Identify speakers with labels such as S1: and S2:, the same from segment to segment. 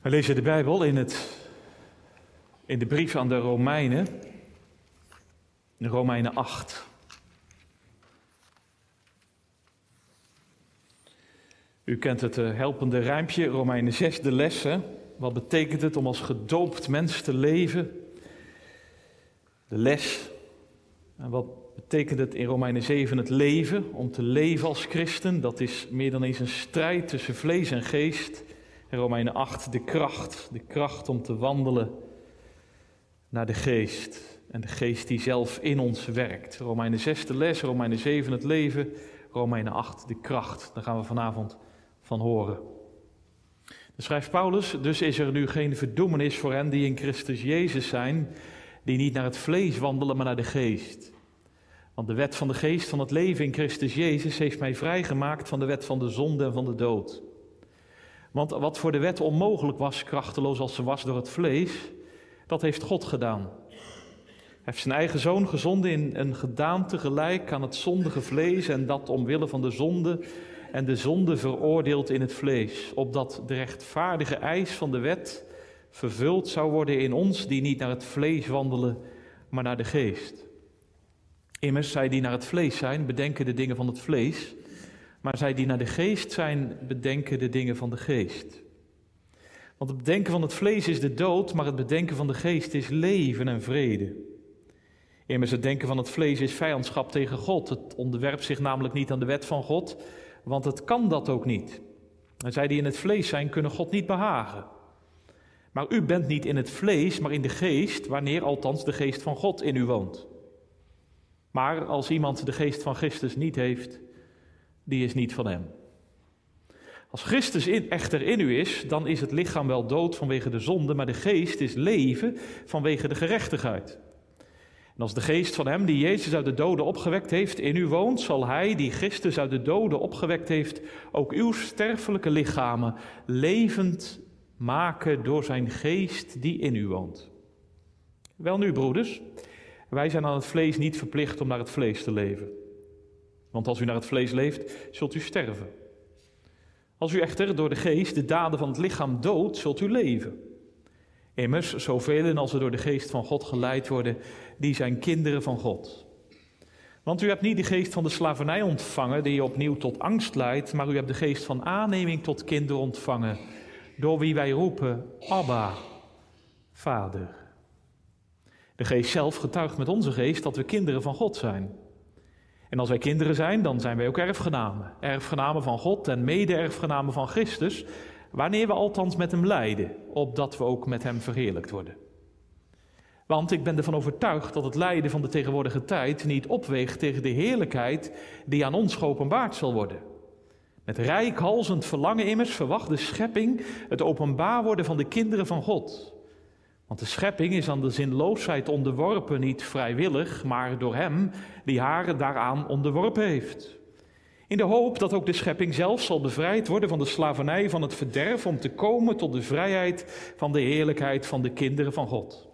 S1: We lezen de Bijbel in, het, in de brief aan de Romeinen, de Romeinen 8. U kent het eh, helpende rijmpje, Romeinen 6, de lessen. Wat betekent het om als gedoopt mens te leven? De les. En wat betekent het in Romeinen 7 het leven? Om te leven als christen, dat is meer dan eens een strijd tussen vlees en geest. In Romeinen 8 de kracht, de kracht om te wandelen naar de geest. En de geest die zelf in ons werkt. Romeinen 6 de les, Romeinen 7 het leven, Romeinen 8 de kracht. Daar gaan we vanavond van horen. Dan schrijft Paulus, dus is er nu geen verdoemenis voor hen die in Christus Jezus zijn, die niet naar het vlees wandelen, maar naar de geest. Want de wet van de geest van het leven in Christus Jezus heeft mij vrijgemaakt van de wet van de zonde en van de dood. Want wat voor de wet onmogelijk was, krachteloos als ze was door het vlees, dat heeft God gedaan. Hij heeft zijn eigen zoon gezonden in een gedaante gelijk aan het zondige vlees en dat omwille van de zonde en de zonde veroordeeld in het vlees, opdat de rechtvaardige eis van de wet vervuld zou worden in ons die niet naar het vlees wandelen, maar naar de geest. Immers, zij die naar het vlees zijn, bedenken de dingen van het vlees, maar zij die naar de geest zijn, bedenken de dingen van de geest. Want het bedenken van het vlees is de dood, maar het bedenken van de geest is leven en vrede. Immers, het denken van het vlees is vijandschap tegen God. Het onderwerpt zich namelijk niet aan de wet van God, want het kan dat ook niet. En zij die in het vlees zijn, kunnen God niet behagen. Maar u bent niet in het vlees, maar in de geest, wanneer althans de geest van God in u woont. Maar als iemand de geest van Christus niet heeft, die is niet van hem. Als Christus in, echter in u is, dan is het lichaam wel dood vanwege de zonde, maar de geest is leven vanwege de gerechtigheid. En als de geest van hem die Jezus uit de doden opgewekt heeft in u woont, zal hij die Christus uit de doden opgewekt heeft, ook uw sterfelijke lichamen levend maken door zijn geest die in u woont. Wel nu, broeders, wij zijn aan het vlees niet verplicht om naar het vlees te leven. Want als u naar het vlees leeft, zult u sterven. Als u echter door de geest de daden van het lichaam doodt, zult u leven. Immers, zoveel als er door de geest van God geleid worden, die zijn kinderen van God. Want u hebt niet de geest van de slavernij ontvangen, die je opnieuw tot angst leidt, maar u hebt de geest van aanneming tot kinderen ontvangen, door wie wij roepen, Abba, Vader. De geest zelf getuigt met onze geest dat we kinderen van God zijn. En als wij kinderen zijn, dan zijn wij ook erfgenamen. Erfgenamen van God en mede-erfgenamen van Christus, wanneer we althans met hem lijden, opdat we ook met hem verheerlijkt worden. Want ik ben ervan overtuigd dat het lijden van de tegenwoordige tijd niet opweegt tegen de heerlijkheid die aan ons geopenbaard zal worden. Met rijkhalzend verlangen immers verwacht de schepping het openbaar worden van de kinderen van God. Want de schepping is aan de zinloosheid onderworpen, niet vrijwillig, maar door Hem die haar daaraan onderworpen heeft. In de hoop dat ook de schepping zelf zal bevrijd worden van de slavernij van het verderf om te komen tot de vrijheid van de heerlijkheid van de kinderen van God.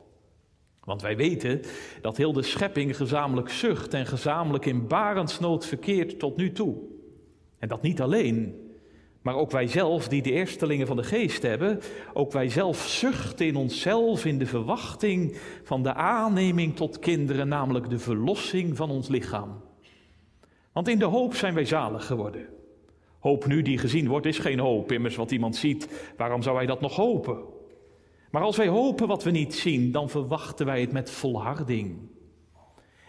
S1: Want wij weten dat heel de schepping gezamenlijk zucht en gezamenlijk in barensnood verkeert tot nu toe. En dat niet alleen, maar ook wij zelf, die de eerstelingen van de geest hebben, ook wij zelf zuchten in onszelf in de verwachting van de aanneming tot kinderen, namelijk de verlossing van ons lichaam. Want in de hoop zijn wij zalig geworden. Hoop nu die gezien wordt, is geen hoop. Immers wat iemand ziet, waarom zou hij dat nog hopen? Maar als wij hopen wat we niet zien, dan verwachten wij het met volharding.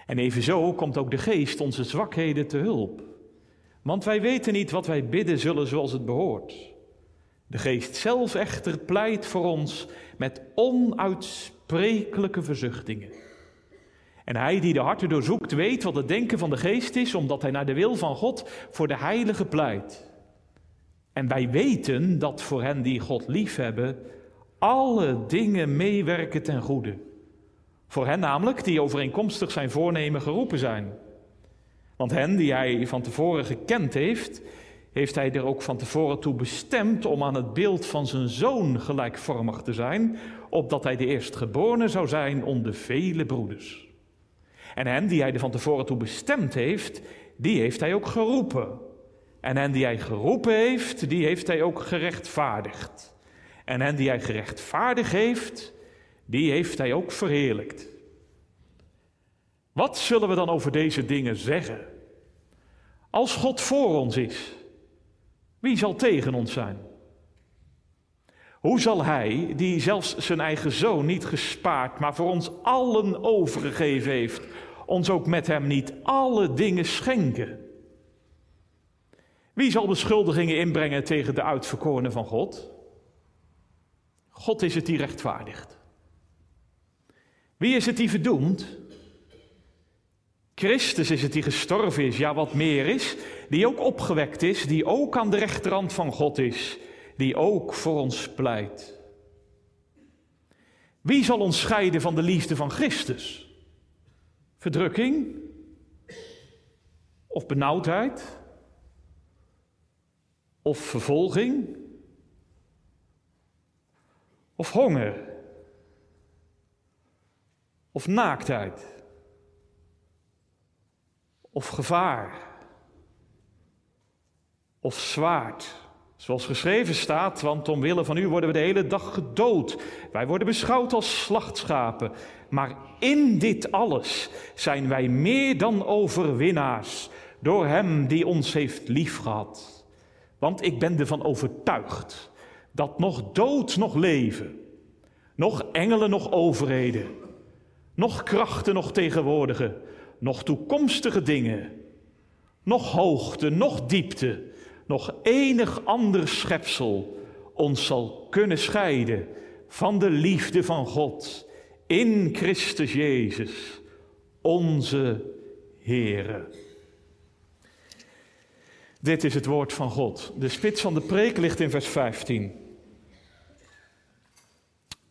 S1: En evenzo komt ook de geest onze zwakheden te hulp. Want wij weten niet wat wij bidden zullen zoals het behoort. De geest zelf echter pleit voor ons met onuitsprekelijke verzuchtingen. En hij die de harten doorzoekt, weet wat het denken van de geest is, omdat hij naar de wil van God voor de heilige pleit. En wij weten dat voor hen die God liefhebben, alle dingen meewerken ten goede. Voor hen namelijk die overeenkomstig zijn voornemen geroepen zijn. Want hen die hij van tevoren gekend heeft, heeft hij er ook van tevoren toe bestemd om aan het beeld van zijn zoon gelijkvormig te zijn, opdat hij de eerstgeborene zou zijn onder vele broeders. En hen die hij er van tevoren toe bestemd heeft, die heeft hij ook geroepen. En hen die hij geroepen heeft, die heeft hij ook gerechtvaardigd. En hen die hij gerechtvaardigd heeft, die heeft hij ook verheerlijkt. Wat zullen we dan over deze dingen zeggen? Als God voor ons is, wie zal tegen ons zijn? Hoe zal Hij, die zelfs zijn eigen zoon niet gespaard, maar voor ons allen overgegeven heeft, ons ook met Hem niet alle dingen schenken? Wie zal beschuldigingen inbrengen tegen de uitverkorenen van God? God is het die rechtvaardigt. Wie is het die verdoemt? Christus is het die gestorven is, ja wat meer is, die ook opgewekt is, die ook aan de rechterhand van God is, die ook voor ons pleit. Wie zal ons scheiden van de liefde van Christus? Verdrukking? Of benauwdheid? Of vervolging? Of honger? Of naaktheid? Of gevaar? Of zwaard? Zoals geschreven staat, want omwille van u worden we de hele dag gedood. Wij worden beschouwd als slachtschapen. Maar in dit alles zijn wij meer dan overwinnaars door Hem die ons heeft liefgehad. Want ik ben ervan overtuigd dat nog dood, nog leven, nog engelen, nog overheden, nog krachten, nog tegenwoordige, nog toekomstige dingen, nog hoogte, nog diepte nog enig ander schepsel ons zal kunnen scheiden van de liefde van God in Christus Jezus, onze Heere. Dit is het woord van God. De spits van de preek ligt in vers 15.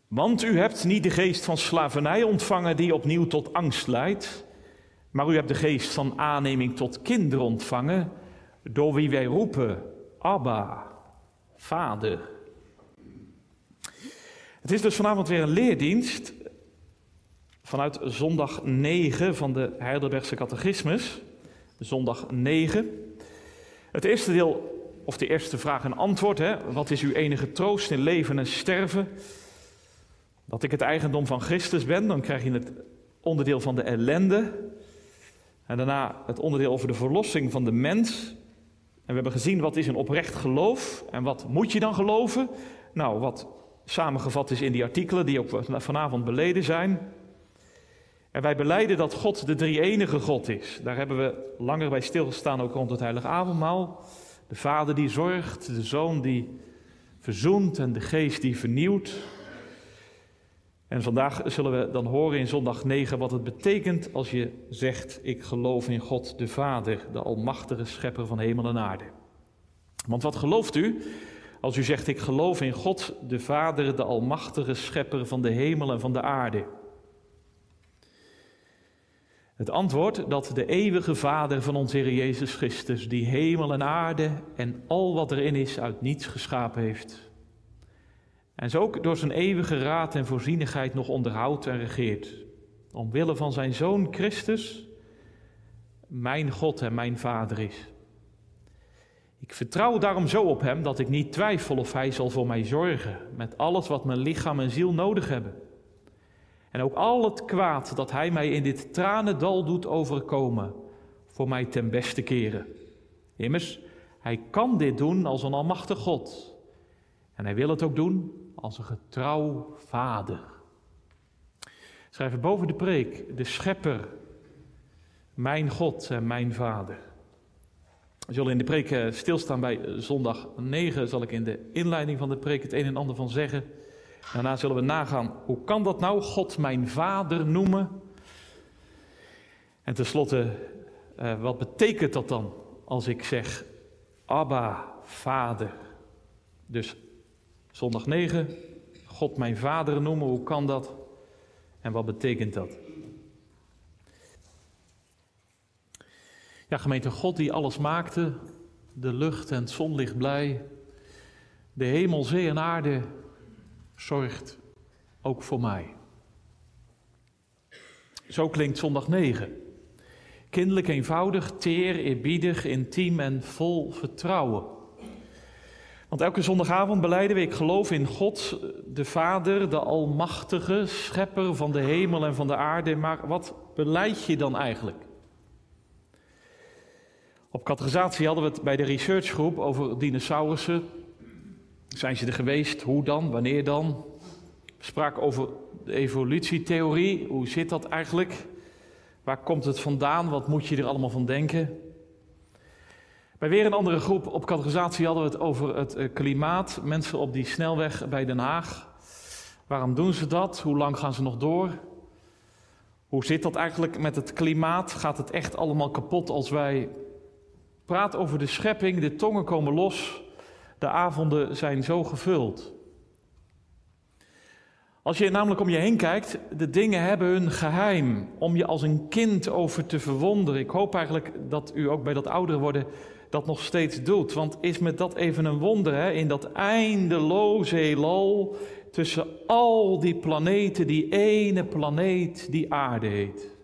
S1: Want u hebt niet de geest van slavernij ontvangen die opnieuw tot angst leidt, maar u hebt de geest van aanneming tot kinderen ontvangen door wie wij roepen, Abba, Vader. Het is dus vanavond weer een leerdienst vanuit zondag 9 van de Heidelbergse Catechismus. Zondag 9. Het eerste deel, of de eerste vraag en antwoord, hè, wat is uw enige troost in leven en sterven? Dat ik het eigendom van Christus ben, dan krijg je het onderdeel van de ellende. En daarna het onderdeel over de verlossing van de mens. En we hebben gezien wat is een oprecht geloof en wat moet je dan geloven? Nou, wat samengevat is in die artikelen die ook vanavond beleden zijn. En wij beleiden dat God de drie-enige God is. Daar hebben we langer bij stilgestaan, ook rond het heilige avondmaal. De Vader die zorgt, de Zoon die verzoent en de Geest die vernieuwt. En vandaag zullen we dan horen in zondag 9 wat het betekent als je zegt: Ik geloof in God de Vader, de Almachtige Schepper van hemel en aarde. Want wat gelooft u als u zegt: Ik geloof in God de Vader, de Almachtige Schepper van de hemel en van de aarde? Het antwoord dat de eeuwige Vader van onze Heer Jezus Christus, die hemel en aarde en al wat erin is, uit niets geschapen heeft en zo ook door zijn eeuwige raad en voorzienigheid nog onderhoudt en regeert. Omwille van zijn zoon Christus, mijn God en mijn Vader is. Ik vertrouw daarom zo op Hem dat ik niet twijfel of Hij zal voor mij zorgen met alles wat mijn lichaam en ziel nodig hebben. En ook al het kwaad dat Hij mij in dit tranendal doet overkomen, voor mij ten beste keren. Immers, Hij kan dit doen als een almachtig God. En Hij wil het ook doen als een getrouw vader. Schrijven boven de preek, de schepper, mijn God en mijn vader. We zullen in de preek eh, stilstaan bij zondag 9, zal ik in de inleiding van de preek het een en ander van zeggen. Daarna zullen we nagaan, hoe kan dat nou, God mijn vader noemen? En tenslotte, uh, wat betekent dat dan als ik zeg, Abba, vader? Dus Zondag 9, God mijn vader noemen, hoe kan dat? En wat betekent dat? Ja, gemeente God die alles maakte, de lucht en het zonlicht blij, de hemel, zee en aarde, zorgt ook voor mij. Zo klinkt zondag 9. Kinderlijk eenvoudig, teer, eerbiedig, intiem en vol vertrouwen. Want elke zondagavond beleiden we, ik geloof in God, de Vader, de Almachtige, Schepper van de hemel en van de aarde. Maar wat beleid je dan eigenlijk? Op categorisatie hadden we het bij de researchgroep over dinosaurussen. Zijn ze er geweest? Hoe dan? Wanneer dan? Spraken over de evolutietheorie. Hoe zit dat eigenlijk? Waar komt het vandaan? Wat moet je er allemaal van denken? Bij weer een andere groep op categorisatie hadden we het over het eh, klimaat. Mensen op die snelweg bij Den Haag. Waarom doen ze dat? Hoe lang gaan ze nog door? Hoe zit dat eigenlijk met het klimaat? Gaat het echt allemaal kapot als wij praten over de schepping? De tongen komen los. De avonden zijn zo gevuld. Als je namelijk om je heen kijkt, de dingen hebben hun geheim. Om je als een kind over te verwonderen. Ik hoop eigenlijk dat u ook bij dat ouder worden dat nog steeds doet. Want is met dat even een wonder, hè? in dat eindeloze heelal tussen al die planeten, die ene planeet die aarde heet.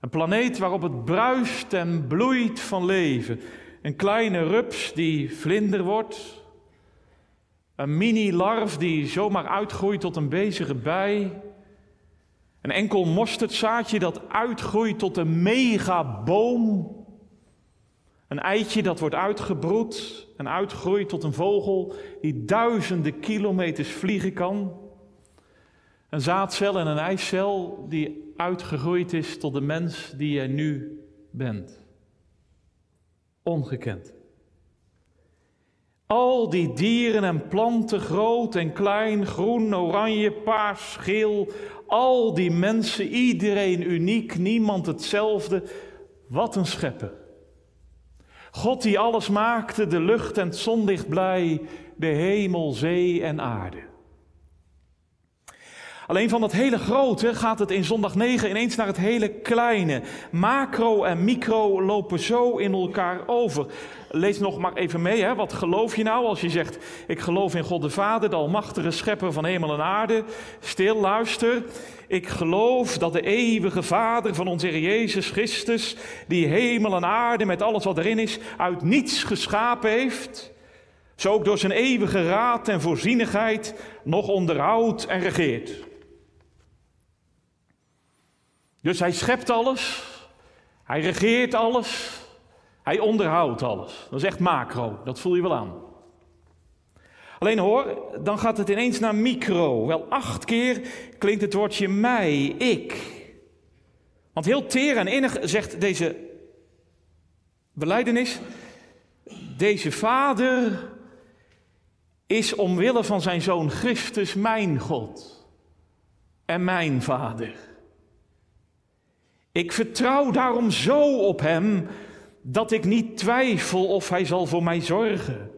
S1: Een planeet waarop het bruist en bloeit van leven. Een kleine rups die vlinder wordt. Een mini-larf die zomaar uitgroeit tot een bezige bij. Een enkel mosterdzaadje dat uitgroeit tot een megaboom. Een eitje dat wordt uitgebroed en uitgroeit tot een vogel die duizenden kilometers vliegen kan. Een zaadcel en een eicel die uitgegroeid is tot de mens die jij nu bent. Ongekend. Al die dieren en planten, groot en klein, groen, oranje, paars, geel, al die mensen, iedereen uniek, niemand hetzelfde. Wat een schepper. God die alles maakte, de lucht en het zonlicht blij, de hemel, zee en aarde. Alleen van dat hele grote gaat het in zondag 9 ineens naar het hele kleine. Macro en micro lopen zo in elkaar over. Lees nog maar even mee, hè? wat geloof je nou als je zegt, ik geloof in God de Vader, de almachtige schepper van hemel en aarde. Stil, luister. Ik geloof dat de eeuwige Vader van onze Heer Jezus Christus, die hemel en aarde met alles wat erin is, uit niets geschapen heeft. Zo ook door zijn eeuwige raad en voorzienigheid nog onderhoudt en regeert. Dus hij schept alles, hij regeert alles, hij onderhoudt alles. Dat is echt macro, dat voel je wel aan. Alleen hoor, dan gaat het ineens naar micro. Wel acht keer klinkt het woordje mij, ik. Want heel teer en innig zegt deze beleidenis, deze vader is omwille van zijn zoon Christus mijn God en mijn vader. Ik vertrouw daarom zo op Hem dat ik niet twijfel of Hij zal voor mij zorgen.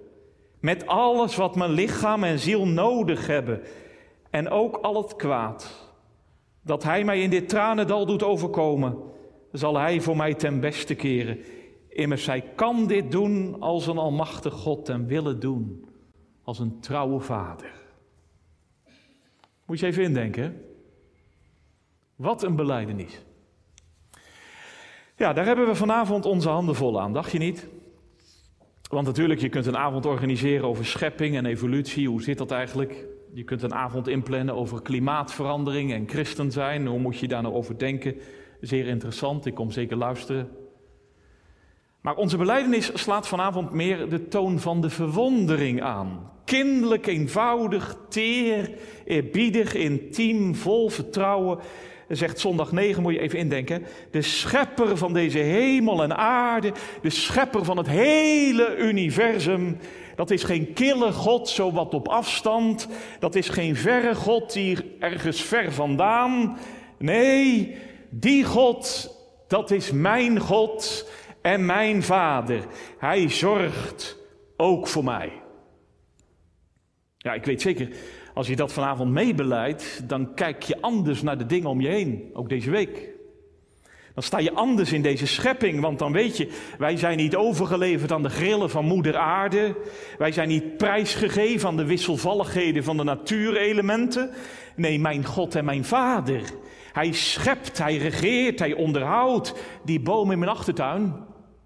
S1: Met alles wat mijn lichaam en ziel nodig hebben. En ook al het kwaad. Dat Hij mij in dit tranendal doet overkomen, zal Hij voor mij ten beste keren. Immers Hij kan dit doen als een almachtig God en willen doen als een trouwe vader. Moet je even indenken. Wat een beleidenis. Ja, daar hebben we vanavond onze handen vol aan, dacht je niet? Want natuurlijk, je kunt een avond organiseren over schepping en evolutie. Hoe zit dat eigenlijk? Je kunt een avond inplannen over klimaatverandering en christen zijn. Hoe moet je daar nou over denken? Zeer interessant, ik kom zeker luisteren. Maar onze beleidenis slaat vanavond meer de toon van de verwondering aan. Kinderlijk, eenvoudig, teer, eerbiedig, intiem, vol vertrouwen zegt zondag 9, moet je even indenken. De schepper van deze hemel en aarde, de schepper van het hele universum. Dat is geen kille God, zo wat op afstand. Dat is geen verre God, hier ergens ver vandaan. Nee, die God, dat is mijn God en mijn Vader. Hij zorgt ook voor mij. Ja, ik weet zeker, als je dat vanavond meebeleidt, dan kijk je anders naar de dingen om je heen, ook deze week. Dan sta je anders in deze schepping, want dan weet je, wij zijn niet overgeleverd aan de grillen van moeder aarde. Wij zijn niet prijsgegeven aan de wisselvalligheden van de natuurelementen. Nee, mijn God en mijn Vader. Hij schept, hij regeert, hij onderhoudt. Die boom in mijn achtertuin,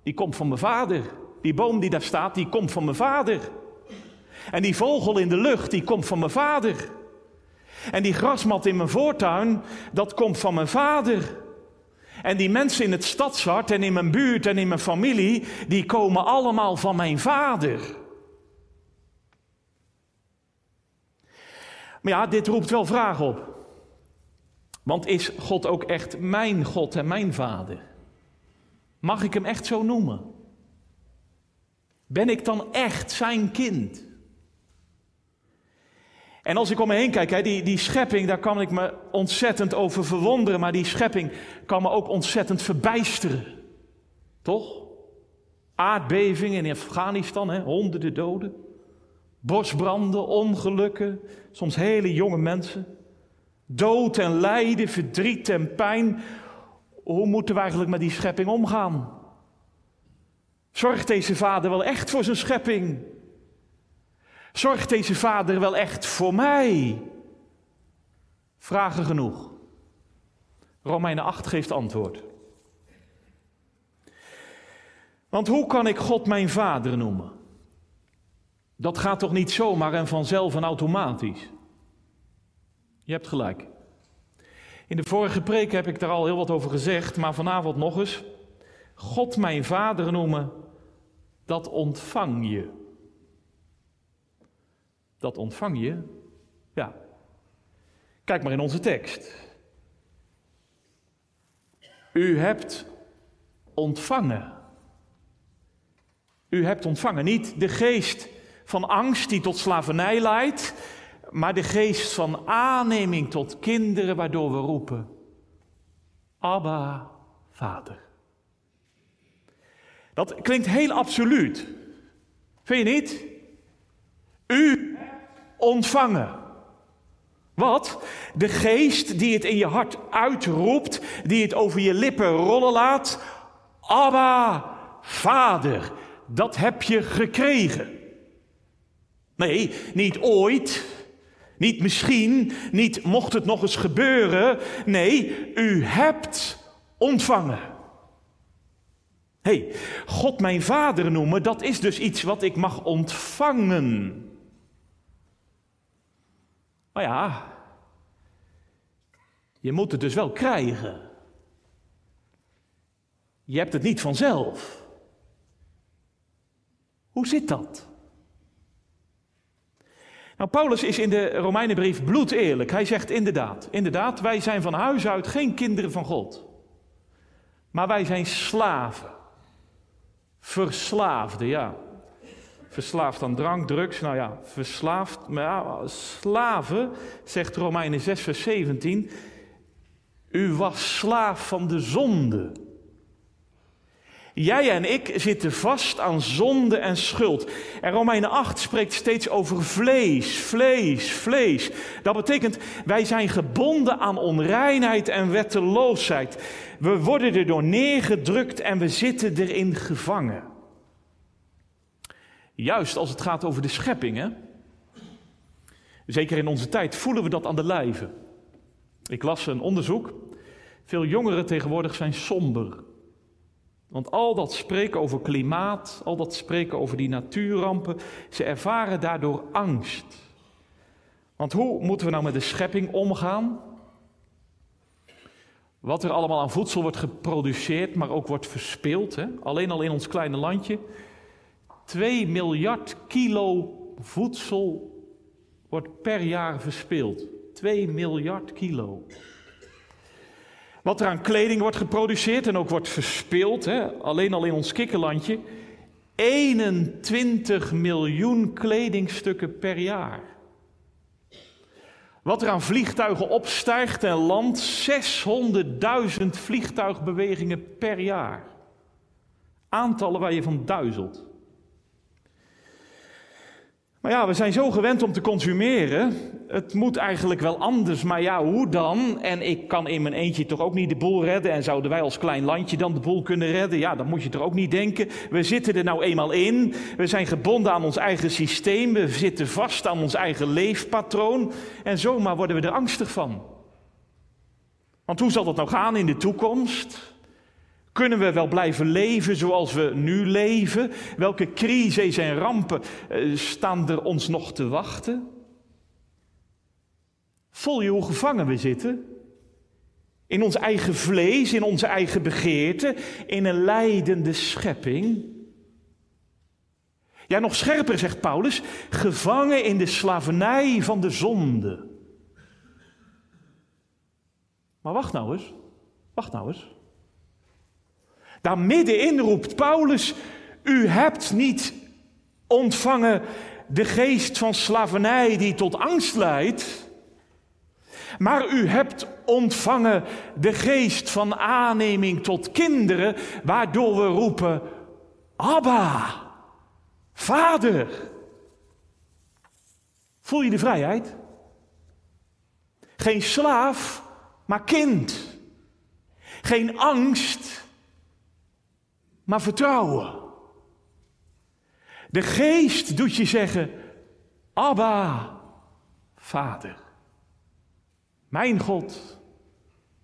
S1: die komt van mijn vader. Die boom die daar staat, die komt van mijn vader. En die vogel in de lucht, die komt van mijn vader. En die grasmat in mijn voortuin, dat komt van mijn vader. En die mensen in het stadshart en in mijn buurt en in mijn familie, die komen allemaal van mijn vader. Maar ja, dit roept wel vragen op. Want is God ook echt mijn God en mijn vader? Mag ik hem echt zo noemen? Ben ik dan echt zijn kind? En als ik om me heen kijk, hè, die, die schepping, daar kan ik me ontzettend over verwonderen, maar die schepping kan me ook ontzettend verbijsteren. Toch? Aardbevingen in Afghanistan, hè, honderden doden. Bosbranden, ongelukken, soms hele jonge mensen. Dood en lijden, verdriet en pijn. Hoe moeten we eigenlijk met die schepping omgaan? Zorgt deze vader wel echt voor zijn schepping? Zorgt deze vader wel echt voor mij? Vragen genoeg. Romeinen 8 geeft antwoord. Want hoe kan ik God mijn vader noemen? Dat gaat toch niet zomaar en vanzelf en automatisch? Je hebt gelijk. In de vorige preek heb ik daar al heel wat over gezegd, maar vanavond nog eens. God mijn vader noemen, dat ontvang je. Dat ontvang je, ja. Kijk maar in onze tekst. U hebt ontvangen. U hebt ontvangen. Niet de geest van angst die tot slavernij leidt, maar de geest van aanneming tot kinderen, waardoor we roepen: Abba, Vader. Dat klinkt heel absoluut. Vind je niet? U ontvangen. Wat? De geest die het in je hart uitroept, die het over je lippen rollen laat. Abba, Vader, dat heb je gekregen. Nee, niet ooit, niet misschien, niet mocht het nog eens gebeuren. Nee, u hebt ontvangen. hey, God mijn vader noemen, dat is dus iets wat ik mag ontvangen. Maar ja, je moet het dus wel krijgen. Je hebt het niet vanzelf. Hoe zit dat? Nou, Paulus is in de Romeinenbrief bloedeerlijk. Hij zegt inderdaad, inderdaad, wij zijn van huis uit geen kinderen van God. Maar wij zijn slaven. Verslaafden, ja. Verslaafd aan drank, drugs, nou ja, verslaafd. Maar ja, slaven, zegt Romeinen 6, vers 17. U was slaaf van de zonde. Jij en ik zitten vast aan zonde en schuld. En Romeinen 8 spreekt steeds over vlees, vlees, vlees. Dat betekent, wij zijn gebonden aan onreinheid en wetteloosheid. We worden er door neergedrukt en we zitten erin gevangen. Juist als het gaat over de schepping, hè? zeker in onze tijd, voelen we dat aan de lijve. Ik las een onderzoek. Veel jongeren tegenwoordig zijn somber. Want al dat spreken over klimaat, al dat spreken over die natuurrampen, ze ervaren daardoor angst. Want hoe moeten we nou met de schepping omgaan? Wat er allemaal aan voedsel wordt geproduceerd, maar ook wordt verspild. Hè? Alleen al in ons kleine landje. 2 miljard kilo voedsel wordt per jaar verspild. 2 miljard kilo. Wat er aan kleding wordt geproduceerd en ook wordt verspild, hè, alleen al in ons kikkerlandje, 21 miljoen kledingstukken per jaar. Wat er aan vliegtuigen opstijgt en landt, 600.000 vliegtuigbewegingen per jaar. Aantallen waar je van duizelt. Maar ja, we zijn zo gewend om te consumeren. Het moet eigenlijk wel anders, maar ja, hoe dan? En ik kan in mijn eentje toch ook niet de boel redden. En zouden wij als klein landje dan de boel kunnen redden? Ja, dat moet je toch ook niet denken. We zitten er nou eenmaal in. We zijn gebonden aan ons eigen systeem. We zitten vast aan ons eigen leefpatroon. En zomaar worden we er angstig van. Want hoe zal dat nou gaan in de toekomst? Kunnen we wel blijven leven zoals we nu leven? Welke crises en rampen eh, staan er ons nog te wachten? Voel je hoe gevangen we zitten? In ons eigen vlees, in onze eigen begeerte, in een leidende schepping. Ja, nog scherper zegt Paulus, gevangen in de slavernij van de zonde. Maar wacht nou eens, wacht nou eens. Daar middenin roept Paulus, u hebt niet ontvangen de geest van slavernij die tot angst leidt, maar u hebt ontvangen de geest van aanneming tot kinderen, waardoor we roepen, Abba, Vader. Voel je de vrijheid? Geen slaaf, maar kind. Geen angst, maar vertrouwen. De geest doet je zeggen, Abba, Vader. Mijn God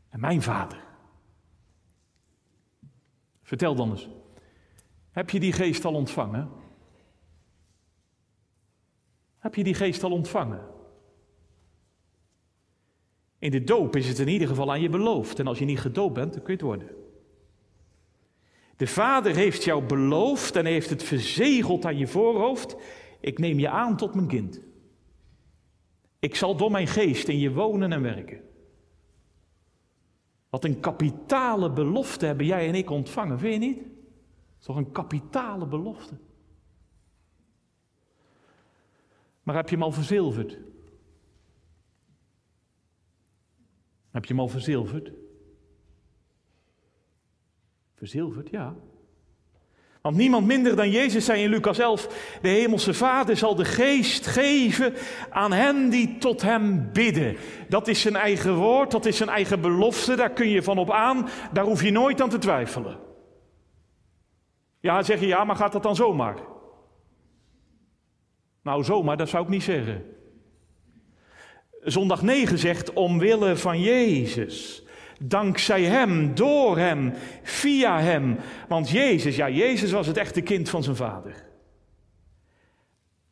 S1: en mijn Vader. Vertel dan eens, heb je die geest al ontvangen? Heb je die geest al ontvangen? In de doop is het in ieder geval aan je beloofd. En als je niet gedoopt bent, dan kun je het worden. De Vader heeft jou beloofd en heeft het verzegeld aan je voorhoofd. Ik neem je aan tot mijn kind. Ik zal door mijn geest in je wonen en werken. Wat een kapitale belofte hebben jij en ik ontvangen, vind je niet? Is toch een kapitale belofte? Maar heb je hem al verzilverd? Heb je hem al verzilverd? Verzilverd, ja. Want niemand minder dan Jezus zei in Lucas 11, de hemelse Vader zal de geest geven aan hen die tot hem bidden. Dat is zijn eigen woord, dat is zijn eigen belofte, daar kun je van op aan, daar hoef je nooit aan te twijfelen. Ja, zeg je ja, maar gaat dat dan zomaar? Nou, zomaar, dat zou ik niet zeggen. Zondag 9 zegt omwille van Jezus. Dankzij Hem, door Hem, via Hem. Want Jezus, ja, Jezus was het echte kind van zijn vader.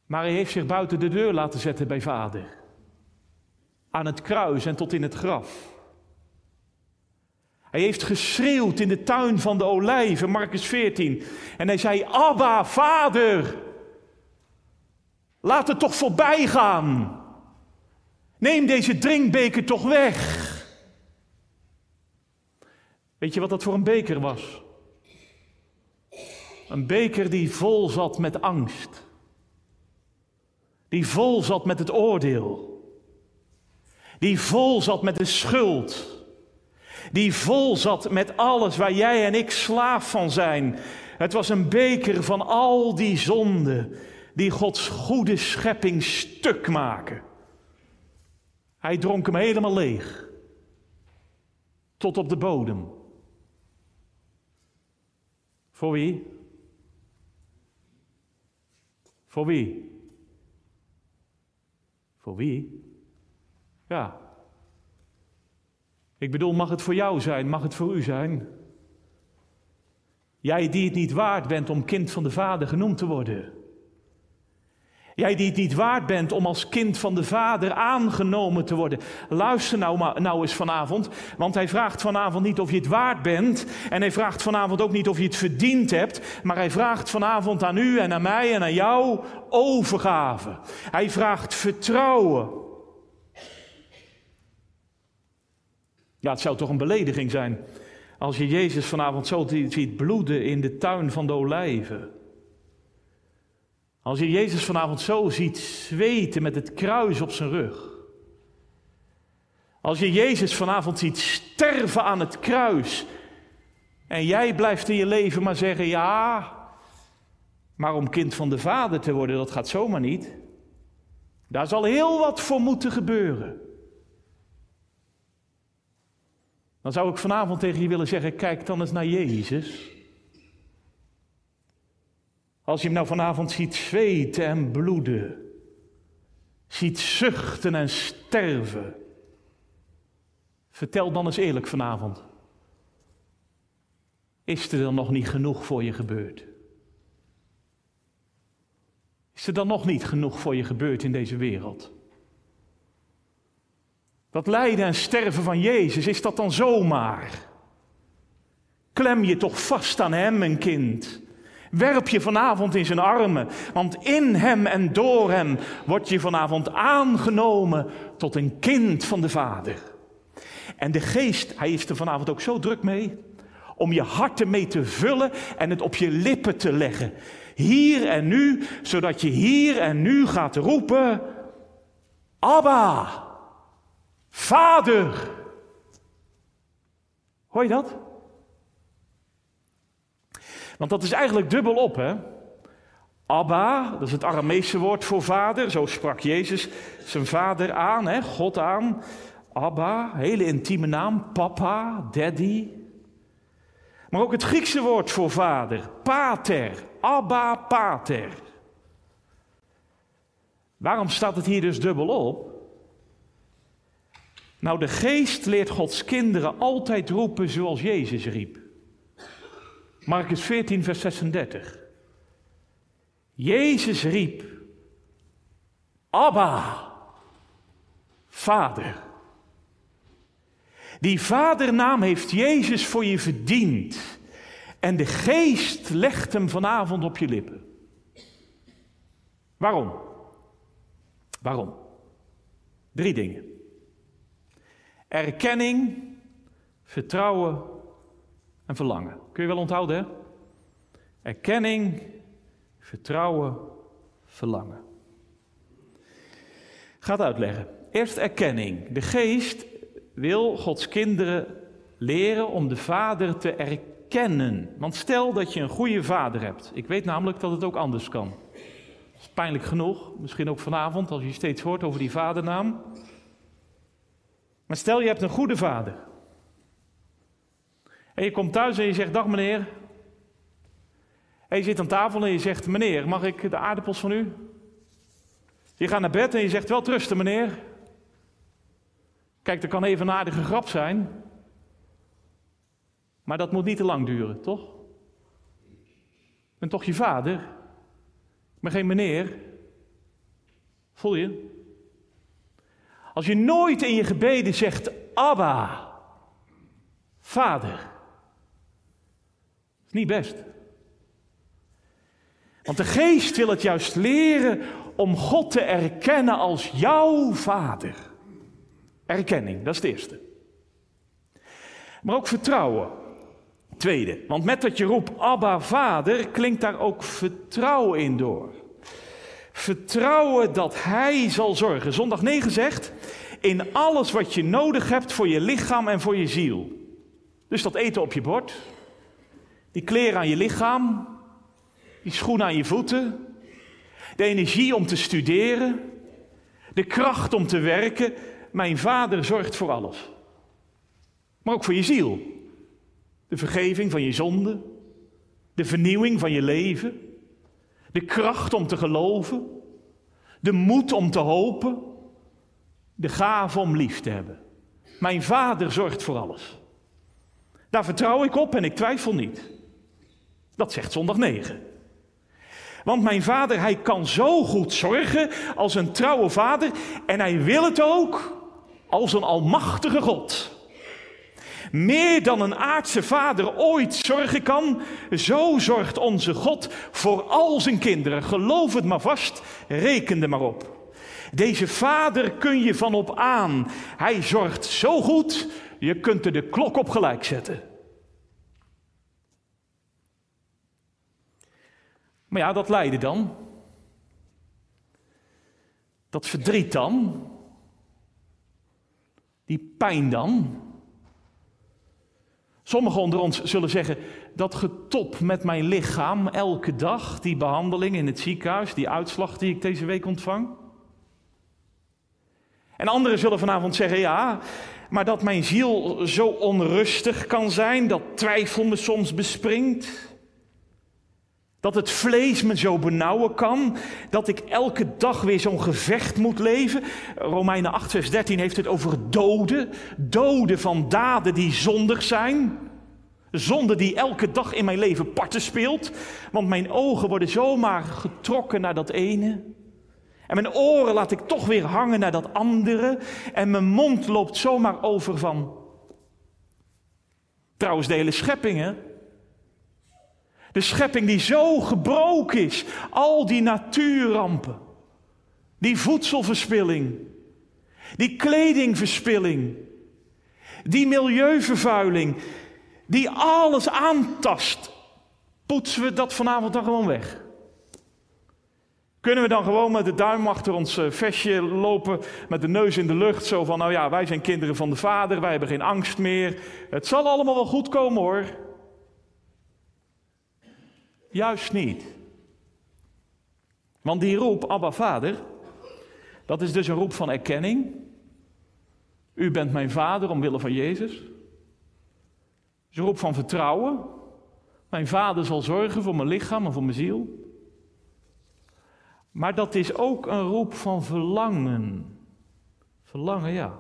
S1: Maar hij heeft zich buiten de deur laten zetten bij vader. Aan het kruis en tot in het graf. Hij heeft geschreeuwd in de tuin van de olijven, Marcus 14. En hij zei, Abba, vader. Laat het toch voorbij gaan. Neem deze drinkbeker toch weg. Weet je wat dat voor een beker was? Een beker die vol zat met angst. Die vol zat met het oordeel. Die vol zat met de schuld. Die vol zat met alles waar jij en ik slaaf van zijn. Het was een beker van al die zonden die Gods goede schepping stuk maken. Hij dronk hem helemaal leeg. Tot op de bodem. Voor wie? Voor wie? Voor wie? Ja. Ik bedoel, mag het voor jou zijn? Mag het voor u zijn? Jij die het niet waard bent om kind van de Vader genoemd te worden. Jij die het niet waard bent om als kind van de Vader aangenomen te worden. Luister nou, nou eens vanavond, want hij vraagt vanavond niet of je het waard bent. En hij vraagt vanavond ook niet of je het verdiend hebt. Maar hij vraagt vanavond aan u en aan mij en aan jou overgave. Hij vraagt vertrouwen. Ja, het zou toch een belediging zijn als je Jezus vanavond zo ziet bloeden in de tuin van de olijven. Als je Jezus vanavond zo ziet zweten met het kruis op zijn rug. Als je Jezus vanavond ziet sterven aan het kruis. En jij blijft in je leven maar zeggen: ja, maar om kind van de Vader te worden, dat gaat zomaar niet. Daar zal heel wat voor moeten gebeuren. Dan zou ik vanavond tegen je willen zeggen: kijk dan eens naar Jezus. Als je hem nou vanavond ziet zweten en bloeden, ziet zuchten en sterven, vertel dan eens eerlijk vanavond. is er dan nog niet genoeg voor je gebeurd? Is er dan nog niet genoeg voor je gebeurd in deze wereld? Dat lijden en sterven van Jezus, is dat dan zomaar? Klem je toch vast aan Hem, mijn kind. Werp je vanavond in zijn armen, want in Hem en door Hem word je vanavond aangenomen tot een kind van de Vader. En de Geest, Hij is er vanavond ook zo druk mee, om je hart ermee te vullen en het op je lippen te leggen. Hier en nu, zodat je hier en nu gaat roepen, Abba, Vader. Hoor je dat? Want dat is eigenlijk dubbel op, hè? Abba, dat is het Aramese woord voor vader. Zo sprak Jezus zijn vader aan, hè? God aan. Abba, hele intieme naam. Papa, daddy. Maar ook het Griekse woord voor vader. Pater. Abba, pater. Waarom staat het hier dus dubbel op? Nou, de geest leert Gods kinderen altijd roepen zoals Jezus riep. Marcus 14, vers 36. Jezus riep, Abba, Vader. Die vadernaam heeft Jezus voor je verdiend. En de geest legt hem vanavond op je lippen. Waarom? Waarom? Drie dingen. Erkenning, vertrouwen en verlangen. Kun je wel onthouden, hè? Erkenning, vertrouwen, verlangen. Gaat uitleggen. Eerst erkenning. De geest wil Gods kinderen leren om de vader te erkennen. Want stel dat je een goede vader hebt. Ik weet namelijk dat het ook anders kan. Dat is pijnlijk genoeg, misschien ook vanavond als je steeds hoort over die vadernaam. Maar stel je hebt een goede vader. En je komt thuis en je zegt: Dag meneer. En je zit aan tafel en je zegt: Meneer, mag ik de aardappels van u? Je gaat naar bed en je zegt: Wel trusten, meneer. Kijk, er kan even een aardige grap zijn. Maar dat moet niet te lang duren, toch? Ik ben toch je vader? Ik ben geen meneer. Voel je? Als je nooit in je gebeden zegt: Abba, vader. Is niet best. Want de geest wil het juist leren om God te erkennen als jouw vader. Erkenning, dat is het eerste. Maar ook vertrouwen. Tweede, want met dat je roept Abba Vader klinkt daar ook vertrouwen in door. Vertrouwen dat Hij zal zorgen. Zondag 9 zegt, in alles wat je nodig hebt voor je lichaam en voor je ziel. Dus dat eten op je bord, die kleren aan je lichaam, die schoenen aan je voeten, de energie om te studeren, de kracht om te werken. Mijn vader zorgt voor alles. Maar ook voor je ziel. De vergeving van je zonde, de vernieuwing van je leven, de kracht om te geloven, de moed om te hopen, de gave om lief te hebben. Mijn vader zorgt voor alles. Daar vertrouw ik op en ik twijfel niet. Dat zegt zondag 9. Want mijn vader, hij kan zo goed zorgen als een trouwe vader en hij wil het ook als een almachtige God. Meer dan een aardse vader ooit zorgen kan, zo zorgt onze God voor al zijn kinderen. Geloof het maar vast, reken er maar op. Deze vader kun je van op aan. Hij zorgt zo goed, je kunt er de klok op gelijk zetten. Maar ja, dat lijden dan. Dat verdriet dan. Die pijn dan. Sommigen onder ons zullen zeggen, dat getop met mijn lichaam elke dag, die behandeling in het ziekenhuis, die uitslag die ik deze week ontvang. En anderen zullen vanavond zeggen, ja, maar dat mijn ziel zo onrustig kan zijn, dat twijfel me soms bespringt. Dat het vlees me zo benauwen kan, dat ik elke dag weer zo'n gevecht moet leven. Romeinen 8, vers 13 heeft het over doden, doden van daden die zondig zijn. Zonde die elke dag in mijn leven parten speelt, want mijn ogen worden zomaar getrokken naar dat ene. En mijn oren laat ik toch weer hangen naar dat andere. En mijn mond loopt zomaar over van. Trouwens, de hele schepping, hè? De schepping die zo gebroken is. Al die natuurrampen. Die voedselverspilling. Die kledingverspilling. Die milieuvervuiling. Die alles aantast. Poetsen we dat vanavond dan gewoon weg? Kunnen we dan gewoon met de duim achter ons eh, vestje lopen, met de neus in de lucht, zo van, nou ja, wij zijn kinderen van de Vader, wij hebben geen angst meer. Het zal allemaal wel goed komen hoor. Juist niet. Want die roep, Abba Vader, dat is dus een roep van erkenning. U bent mijn vader omwille van Jezus. Het is een roep van vertrouwen. Mijn vader zal zorgen voor mijn lichaam en voor mijn ziel. Maar dat is ook een roep van verlangen. Verlangen, ja.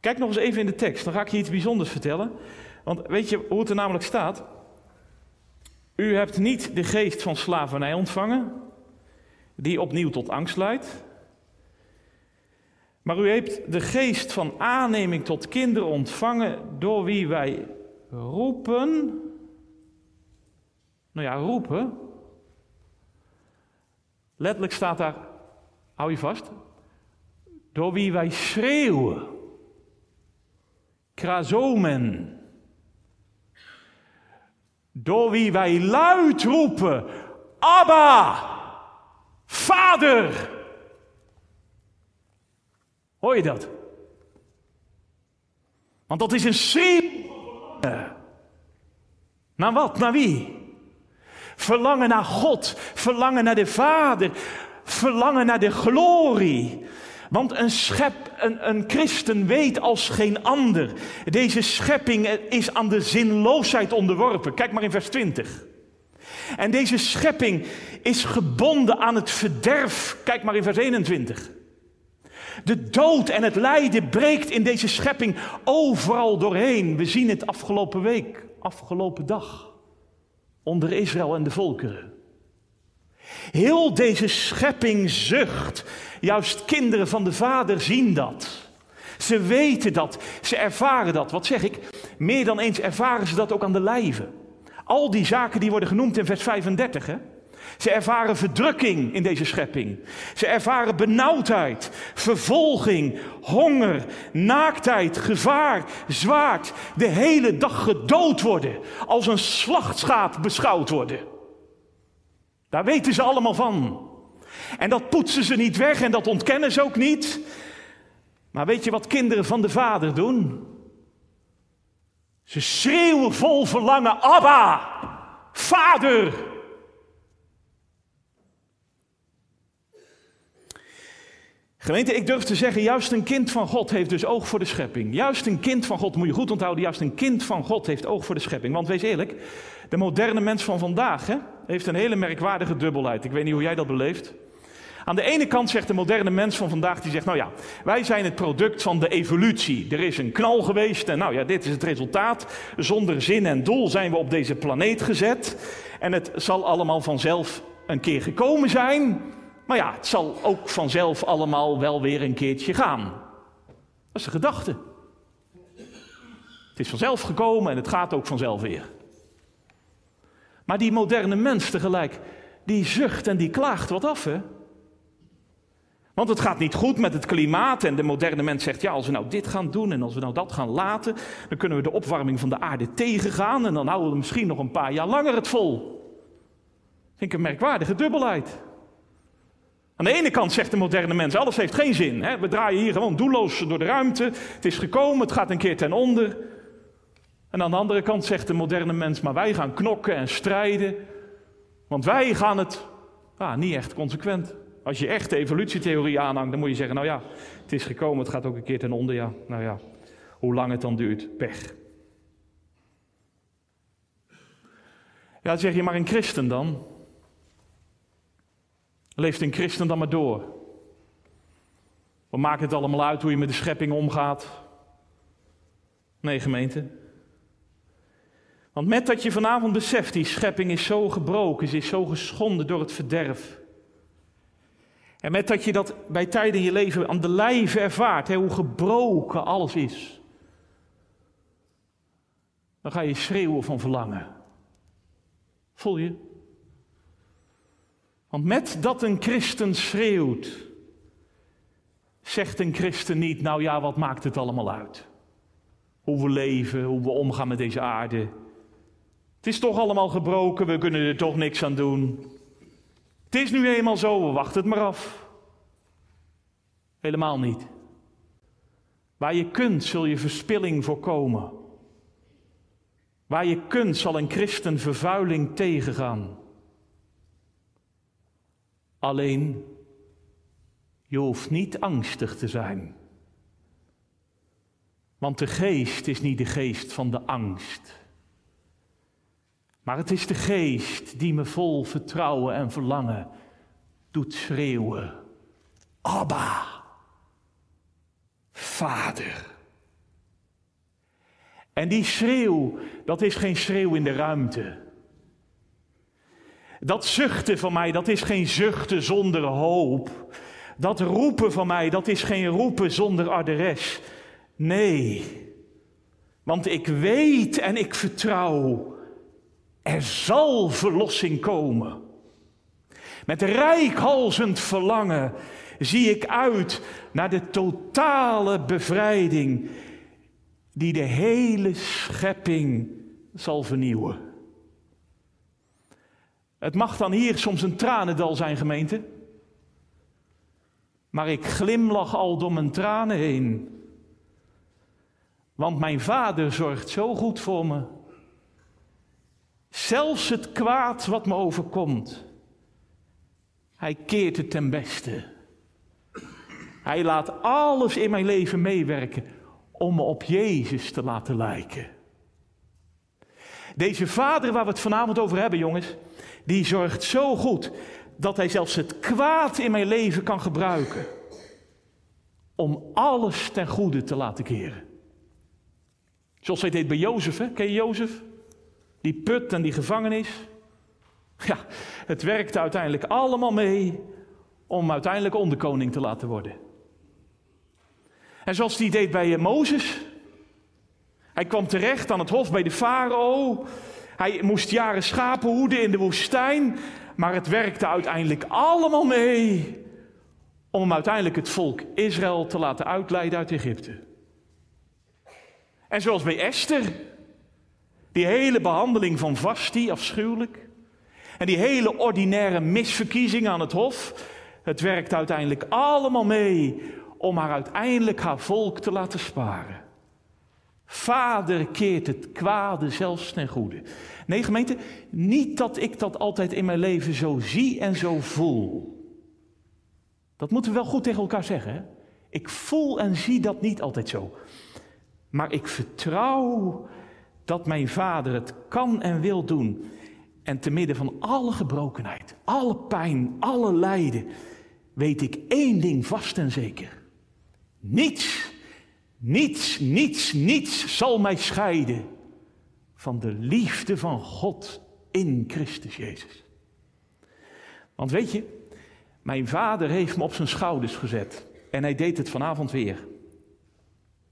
S1: Kijk nog eens even in de tekst, dan ga ik je iets bijzonders vertellen. Want weet je hoe het er namelijk staat? U hebt niet de geest van slavernij ontvangen, die opnieuw tot angst leidt. Maar u heeft de geest van aanneming tot kinderen ontvangen, door wie wij roepen. Nou ja, roepen. Letterlijk staat daar, hou je vast, door wie wij schreeuwen. Krazomen. Door wie wij luid roepen, Abba, Vader. Hoor je dat? Want dat is een schreeuw. Naar wat? Naar wie? Verlangen naar God, verlangen naar de Vader, verlangen naar de glorie. Want een, schep, een, een christen weet als geen ander. Deze schepping is aan de zinloosheid onderworpen. Kijk maar in vers 20. En deze schepping is gebonden aan het verderf. Kijk maar in vers 21. De dood en het lijden breekt in deze schepping overal doorheen. We zien het afgelopen week, afgelopen dag onder Israël en de volkeren. Heel deze schepping zucht. Juist kinderen van de Vader zien dat. Ze weten dat, ze ervaren dat. Wat zeg ik? Meer dan eens ervaren ze dat ook aan de lijve. Al die zaken die worden genoemd in vers 35. Hè? Ze ervaren verdrukking in deze schepping. Ze ervaren benauwdheid, vervolging, honger, naaktheid, gevaar, zwaard. De hele dag gedood worden, als een slachtschaap beschouwd worden. Daar weten ze allemaal van. En dat poetsen ze niet weg en dat ontkennen ze ook niet. Maar weet je wat kinderen van de Vader doen? Ze schreeuwen vol verlangen: Abba, Vader. Gemeente, ik durf te zeggen, juist een kind van God heeft dus oog voor de schepping. Juist een kind van God, moet je goed onthouden, juist een kind van God heeft oog voor de schepping. Want wees eerlijk, de moderne mens van vandaag hè, heeft een hele merkwaardige dubbelheid. Ik weet niet hoe jij dat beleeft. Aan de ene kant zegt de moderne mens van vandaag, die zegt, nou ja, wij zijn het product van de evolutie. Er is een knal geweest en nou ja, dit is het resultaat. Zonder zin en doel zijn we op deze planeet gezet. En het zal allemaal vanzelf een keer gekomen zijn. Maar ja, het zal ook vanzelf allemaal wel weer een keertje gaan. Dat is de gedachte. Het is vanzelf gekomen en het gaat ook vanzelf weer. Maar die moderne mens tegelijk, die zucht en die klaagt wat af, hè? Want het gaat niet goed met het klimaat en de moderne mens zegt, ja, als we nou dit gaan doen en als we nou dat gaan laten, dan kunnen we de opwarming van de aarde tegengaan en dan houden we misschien nog een paar jaar langer het vol. Vind ik een merkwaardige dubbelheid. Aan de ene kant zegt de moderne mens, alles heeft geen zin. Hè? We draaien hier gewoon doelloos door de ruimte. Het is gekomen, het gaat een keer ten onder. En aan de andere kant zegt de moderne mens, maar wij gaan knokken en strijden. Want wij gaan het ah, niet echt consequent. Als je echt de evolutietheorie aanhangt, dan moet je zeggen, nou ja, het is gekomen, het gaat ook een keer ten onder. Ja, nou ja, hoe lang het dan duurt, pech. Ja, zeg je maar een christen dan. Leeft een christen dan maar door. Wat maakt het allemaal uit hoe je met de schepping omgaat? Nee, gemeente. Want met dat je vanavond beseft, die schepping is zo gebroken, ze is zo geschonden door het verderf. En met dat je dat bij tijden in je leven aan de lijve ervaart, hè, hoe gebroken alles is. Dan ga je schreeuwen van verlangen. Voel je? Want met dat een christen schreeuwt, zegt een christen niet, nou ja, wat maakt het allemaal uit? Hoe we leven, hoe we omgaan met deze aarde. Het is toch allemaal gebroken, we kunnen er toch niks aan doen. Het is nu eenmaal zo, we wachten het maar af. Helemaal niet. Waar je kunt, zul je verspilling voorkomen. Waar je kunt, zal een christen vervuiling tegengaan. Alleen, je hoeft niet angstig te zijn. Want de geest is niet de geest van de angst. Maar het is de geest die me vol vertrouwen en verlangen doet schreeuwen. Abba, Vader. En die schreeuw, dat is geen schreeuw in de ruimte. Dat zuchten van mij, dat is geen zuchten zonder hoop. Dat roepen van mij, dat is geen roepen zonder adres. Nee, want ik weet en ik vertrouw, er zal verlossing komen. Met rijkhalzend verlangen zie ik uit naar de totale bevrijding die de hele schepping zal vernieuwen. Het mag dan hier soms een tranendal zijn, gemeente. Maar ik glimlach al door mijn tranen heen. Want mijn vader zorgt zo goed voor me. Zelfs het kwaad wat me overkomt, hij keert het ten beste. Hij laat alles in mijn leven meewerken om me op Jezus te laten lijken. Deze vader waar we het vanavond over hebben, jongens, die zorgt zo goed dat hij zelfs het kwaad in mijn leven kan gebruiken om alles ten goede te laten keren. Zoals hij deed bij Jozef, hè? ken je Jozef? Die put en die gevangenis. Ja, het werkte uiteindelijk allemaal mee om uiteindelijk onderkoning te laten worden. En zoals hij deed bij Mozes. Hij kwam terecht aan het hof bij de farao. Hij moest jaren schapen hoeden in de woestijn. Maar het werkte uiteindelijk allemaal mee om uiteindelijk het volk Israël te laten uitleiden uit Egypte. En zoals bij Esther, die hele behandeling van Vasti, afschuwelijk. En die hele ordinaire misverkiezing aan het hof. Het werkt uiteindelijk allemaal mee om haar uiteindelijk haar volk te laten sparen. Vader keert het kwade zelfs ten goede. Nee, gemeente, niet dat ik dat altijd in mijn leven zo zie en zo voel. Dat moeten we wel goed tegen elkaar zeggen. Hè? Ik voel en zie dat niet altijd zo. Maar ik vertrouw dat mijn vader het kan en wil doen. En te midden van alle gebrokenheid, alle pijn, alle lijden, weet ik één ding vast en zeker. Niets, niets, niets, niets zal mij scheiden van de liefde van God in Christus Jezus. Want weet je, mijn vader heeft me op zijn schouders gezet en hij deed het vanavond weer.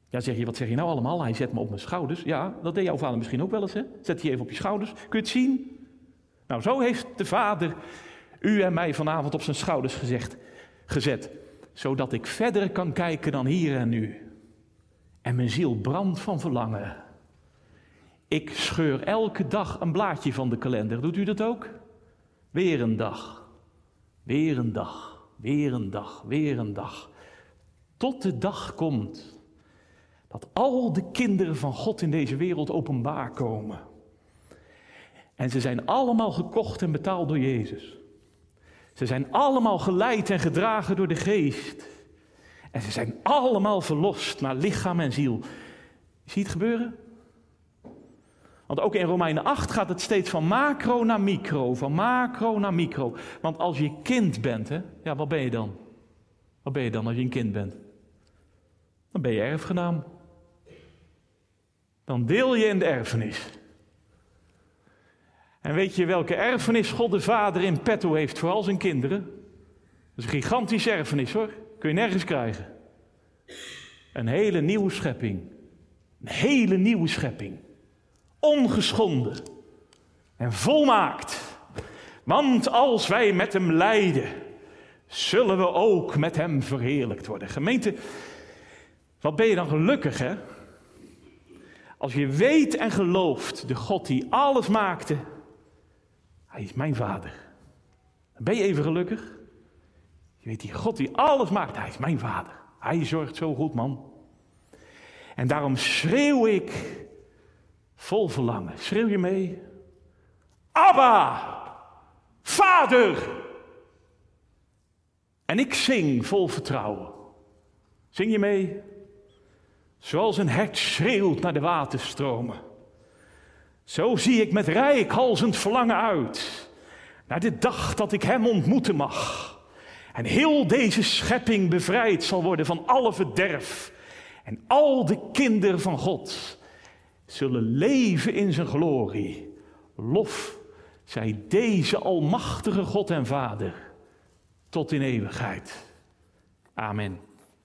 S1: Ja, zeg je, wat zeg je nou allemaal? Hij zet me op mijn schouders. Ja, dat deed jouw vader misschien ook wel eens, hè? Zet je even op je schouders. Kun je het zien? Nou, zo heeft de vader u en mij vanavond op zijn schouders gezet zodat ik verder kan kijken dan hier en nu. En mijn ziel brandt van verlangen. Ik scheur elke dag een blaadje van de kalender. Doet u dat ook? Weer een dag. Weer een dag. Weer een dag. Weer een dag. Tot de dag komt dat al de kinderen van God in deze wereld openbaar komen. En ze zijn allemaal gekocht en betaald door Jezus. Ze zijn allemaal geleid en gedragen door de geest. En ze zijn allemaal verlost naar lichaam en ziel. Zie je het gebeuren? Want ook in Romeinen 8 gaat het steeds van macro naar micro, van macro naar micro. Want als je kind bent, hè, ja, wat ben je dan? Wat ben je dan als je een kind bent? Dan ben je erfgenaam. Dan deel je in de erfenis. En weet je welke erfenis God de Vader in petto heeft voor al zijn kinderen? Dat is een gigantische erfenis hoor. Kun je nergens krijgen. Een hele nieuwe schepping. Een hele nieuwe schepping. Ongeschonden. En volmaakt. Want als wij met hem lijden, zullen we ook met hem verheerlijkt worden. Gemeente, wat ben je dan gelukkig hè? Als je weet en gelooft, de God die alles maakte, hij is mijn vader. Ben je even gelukkig. Je weet die God die alles maakt, hij is mijn vader. Hij zorgt zo goed, man. En daarom schreeuw ik vol verlangen. Schreeuw je mee? Abba, vader. En ik zing vol vertrouwen. Zing je mee? Zoals een hert schreeuwt naar de waterstromen. Zo zie ik met rijkhalzend verlangen uit naar de dag dat ik Hem ontmoeten mag. En heel deze schepping bevrijd zal worden van alle verderf. En al de kinderen van God zullen leven in zijn glorie. Lof zij deze almachtige God en Vader tot in eeuwigheid. Amen.